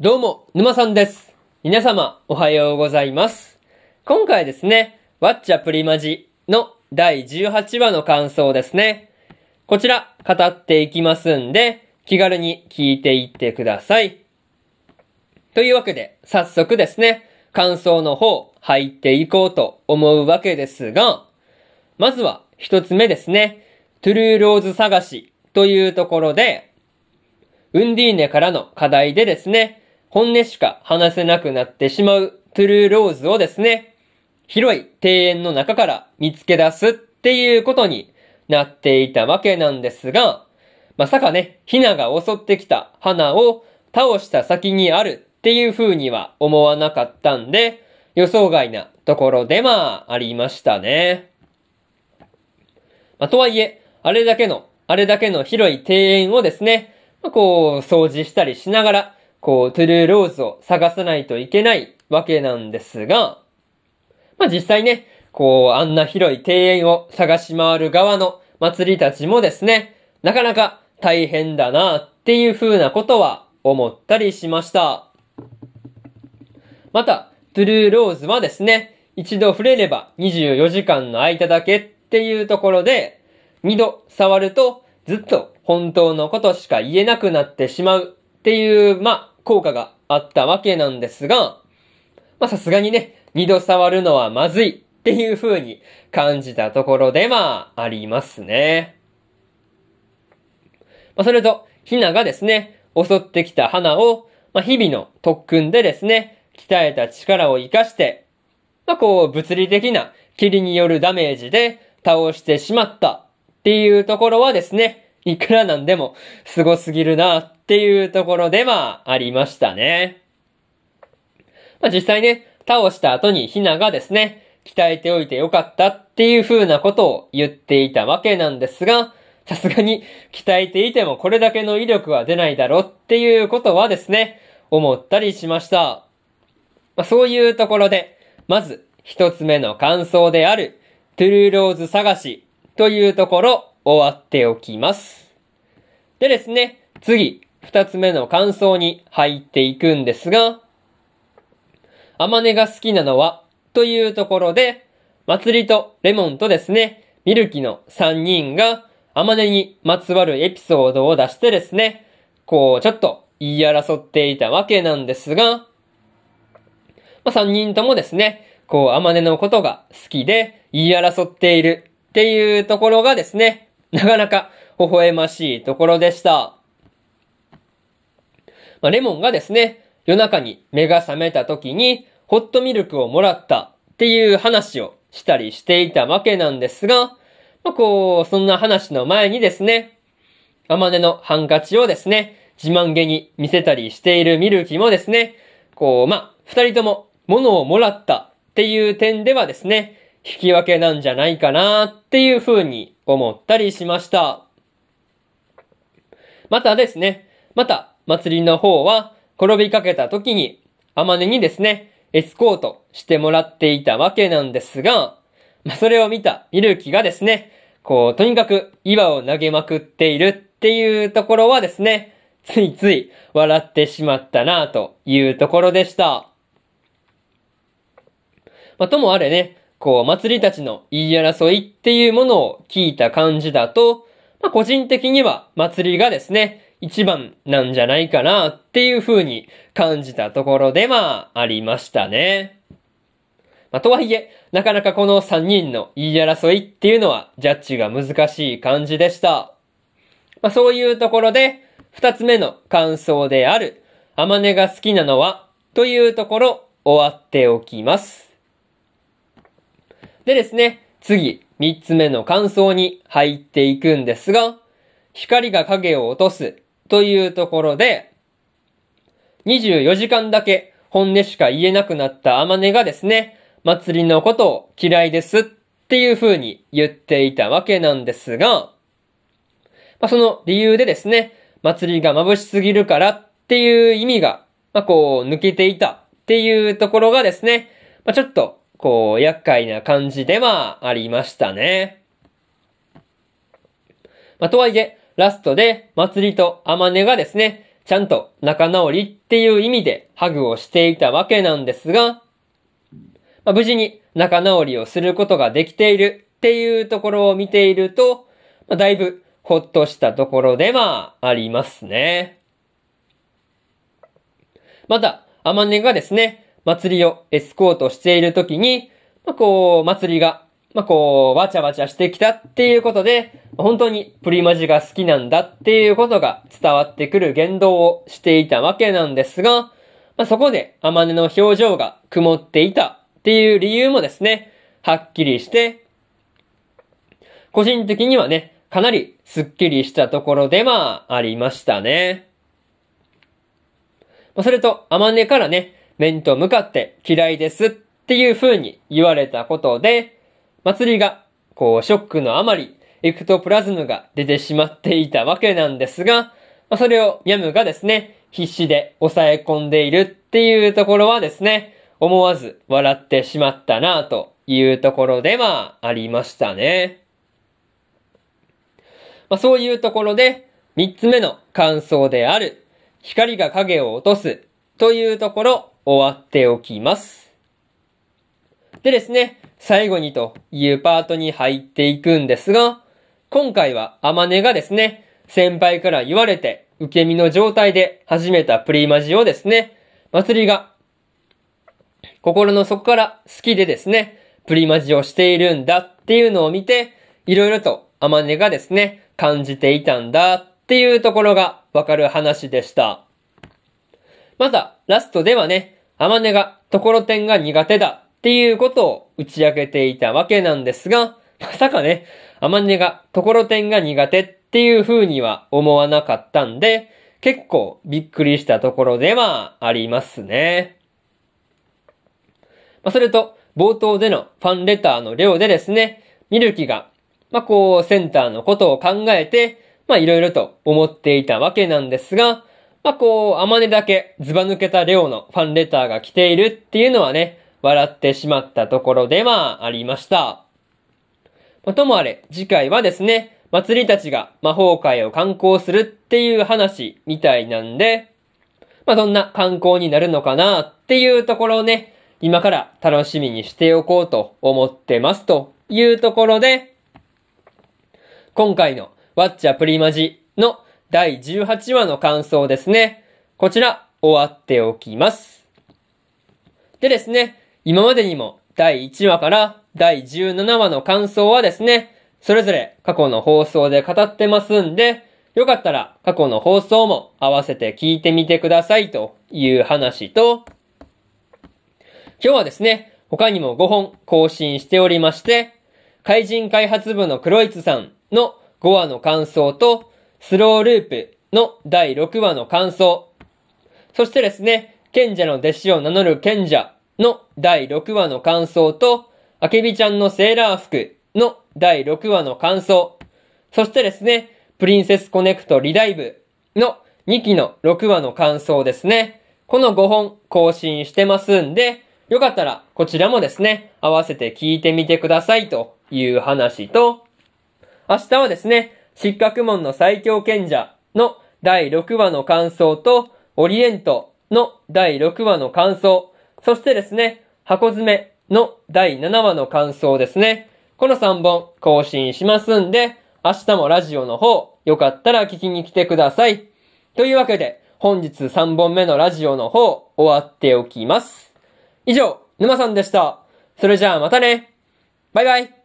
どうも、沼さんです。皆様、おはようございます。今回ですね、ワッチャプリマジの第18話の感想ですね。こちら、語っていきますんで、気軽に聞いていってください。というわけで、早速ですね、感想の方、入っていこうと思うわけですが、まずは、一つ目ですね、トゥルーローズ探しというところで、ウンディーネからの課題でですね、本音しか話せなくなってしまうトゥルーローズをですね、広い庭園の中から見つけ出すっていうことになっていたわけなんですが、まさかね、ヒナが襲ってきた花を倒した先にあるっていう風には思わなかったんで、予想外なところでまあありましたね。まあ、とはいえ、あれだけの、あれだけの広い庭園をですね、まあ、こう、掃除したりしながら、こう、トゥルーローズを探さないといけないわけなんですが、まあ、実際ね、こう、あんな広い庭園を探し回る側のまつりたちもですね、なかなか大変だなっていう風なことは思ったりしました。また、トゥルーローズはですね、一度触れれば24時間の間だけっていうところで、二度触るとずっと本当のことしか言えなくなってしまうっていう、まあ、効果があったわけなんですが、まあさすがにね、二度触るのはまずいっていう風に感じたところでまあ、ありますね。まあそれと、ヒナがですね、襲ってきた花を、まあ日々の特訓でですね、鍛えた力を活かして、まあこう、物理的な霧によるダメージで倒してしまったっていうところはですね、いくらなんでも凄すぎるなっていうところではありましたね。まあ実際ね、倒した後にヒナがですね、鍛えておいてよかったっていう風なことを言っていたわけなんですが、さすがに鍛えていてもこれだけの威力は出ないだろうっていうことはですね、思ったりしました。まあ、そういうところで、まず一つ目の感想である、トゥルーローズ探しというところ終わっておきます。でですね、次、二つ目の感想に入っていくんですが、アマネが好きなのは、というところで、祭りとレモンとですね、ミルキの三人が、アマネにまつわるエピソードを出してですね、こう、ちょっと言い争っていたわけなんですが、まあ、三人ともですね、こう、アマネのことが好きで言い争っているっていうところがですね、なかなか微笑ましいところでした。まあ、レモンがですね、夜中に目が覚めた時にホットミルクをもらったっていう話をしたりしていたわけなんですが、まあ、こう、そんな話の前にですね、アマネのハンカチをですね、自慢げに見せたりしているミルキもですね、こう、まあ、二人とも物をもらったっていう点ではですね、引き分けなんじゃないかなっていう風に思ったりしました。またですね、また祭りの方は転びかけた時に、アマネにですね、エスコートしてもらっていたわけなんですが、まあ、それを見たミルキがですね、こう、とにかく岩を投げまくっているっていうところはですね、ついつい笑ってしまったなというところでした。まあ、ともあれね、こう、祭りたちの言い争いっていうものを聞いた感じだと、まあ、個人的には祭りがですね、一番なんじゃないかなっていう風に感じたところでまあ、ありましたね。まあ、とはいえ、なかなかこの3人の言い争いっていうのはジャッジが難しい感じでした。まあ、そういうところで、二つ目の感想である、アマネが好きなのは、というところ、終わっておきます。でですね、次、三つ目の感想に入っていくんですが、光が影を落とすというところで、24時間だけ本音しか言えなくなったアマネがですね、祭りのことを嫌いですっていう風に言っていたわけなんですが、まあ、その理由でですね、祭りが眩しすぎるからっていう意味が、まあ、こう抜けていたっていうところがですね、まあ、ちょっとこう厄介な感じではありましたね。まあ、とはいえ、ラストで、祭りとアマネがですね、ちゃんと仲直りっていう意味でハグをしていたわけなんですが、まあ、無事に仲直りをすることができているっていうところを見ていると、まあ、だいぶほっとしたところではありますね。また、アマネがですね、祭りをエスコートしているときに、まあ、こう、祭りが、まあ、こう、わちゃわちゃしてきたっていうことで、本当にプリマジが好きなんだっていうことが伝わってくる言動をしていたわけなんですが、まあ、そこでアマネの表情が曇っていたっていう理由もですね、はっきりして、個人的にはね、かなりスッキリしたところでまあ、りましたね。それと、アマネからね、面と向かって嫌いですっていう風に言われたことで、祭りが、こう、ショックのあまり、エクトプラズムが出てしまっていたわけなんですが、まあ、それをヤムがですね、必死で抑え込んでいるっていうところはですね、思わず笑ってしまったなというところではありましたね。まあ、そういうところで、三つ目の感想である、光が影を落とすというところ終わっておきます。でですね、最後にというパートに入っていくんですが、今回はアマネがですね、先輩から言われて受け身の状態で始めたプリマジをですね、祭りが心の底から好きでですね、プリマジをしているんだっていうのを見て、いろいろとアマネがですね、感じていたんだっていうところがわかる話でした。また、ラストではね、アマネがところてんが苦手だっていうことを打ち明けていたわけなんですが、まさかね、アマネがところてんが苦手っていう風には思わなかったんで、結構びっくりしたところではありますね。まあ、それと、冒頭でのファンレターの量でですね、ミルキが、まあ、こう、センターのことを考えて、まあ、いろいろと思っていたわけなんですが、まあ、こう、あまねだけズバ抜けた量のファンレターが来ているっていうのはね、笑ってしまったところではありました。まあともあれ、次回はですね、祭りたちが魔法界を観光するっていう話みたいなんで、まあ、どんな観光になるのかなっていうところをね、今から楽しみにしておこうと思ってますというところで、今回のワッチャプリマジの第18話の感想ですね。こちら終わっておきます。でですね、今までにも第1話から第17話の感想はですね、それぞれ過去の放送で語ってますんで、よかったら過去の放送も合わせて聞いてみてくださいという話と、今日はですね、他にも5本更新しておりまして、怪人開発部のクロイツさんの5話の感想と、スローループの第6話の感想、そしてですね、賢者の弟子を名乗る賢者の第6話の感想と、あけびちゃんのセーラー服の第6話の感想、そしてですね、プリンセスコネクトリダイブの2期の6話の感想ですね。この5本更新してますんで、よかったらこちらもですね、合わせて聞いてみてくださいという話と、明日はですね、失格門の最強賢者の第6話の感想と、オリエントの第6話の感想、そしてですね、箱詰めの第7話の感想ですね。この3本更新しますんで、明日もラジオの方、よかったら聞きに来てください。というわけで、本日3本目のラジオの方、終わっておきます。以上、沼さんでした。それじゃあまたね。バイバイ。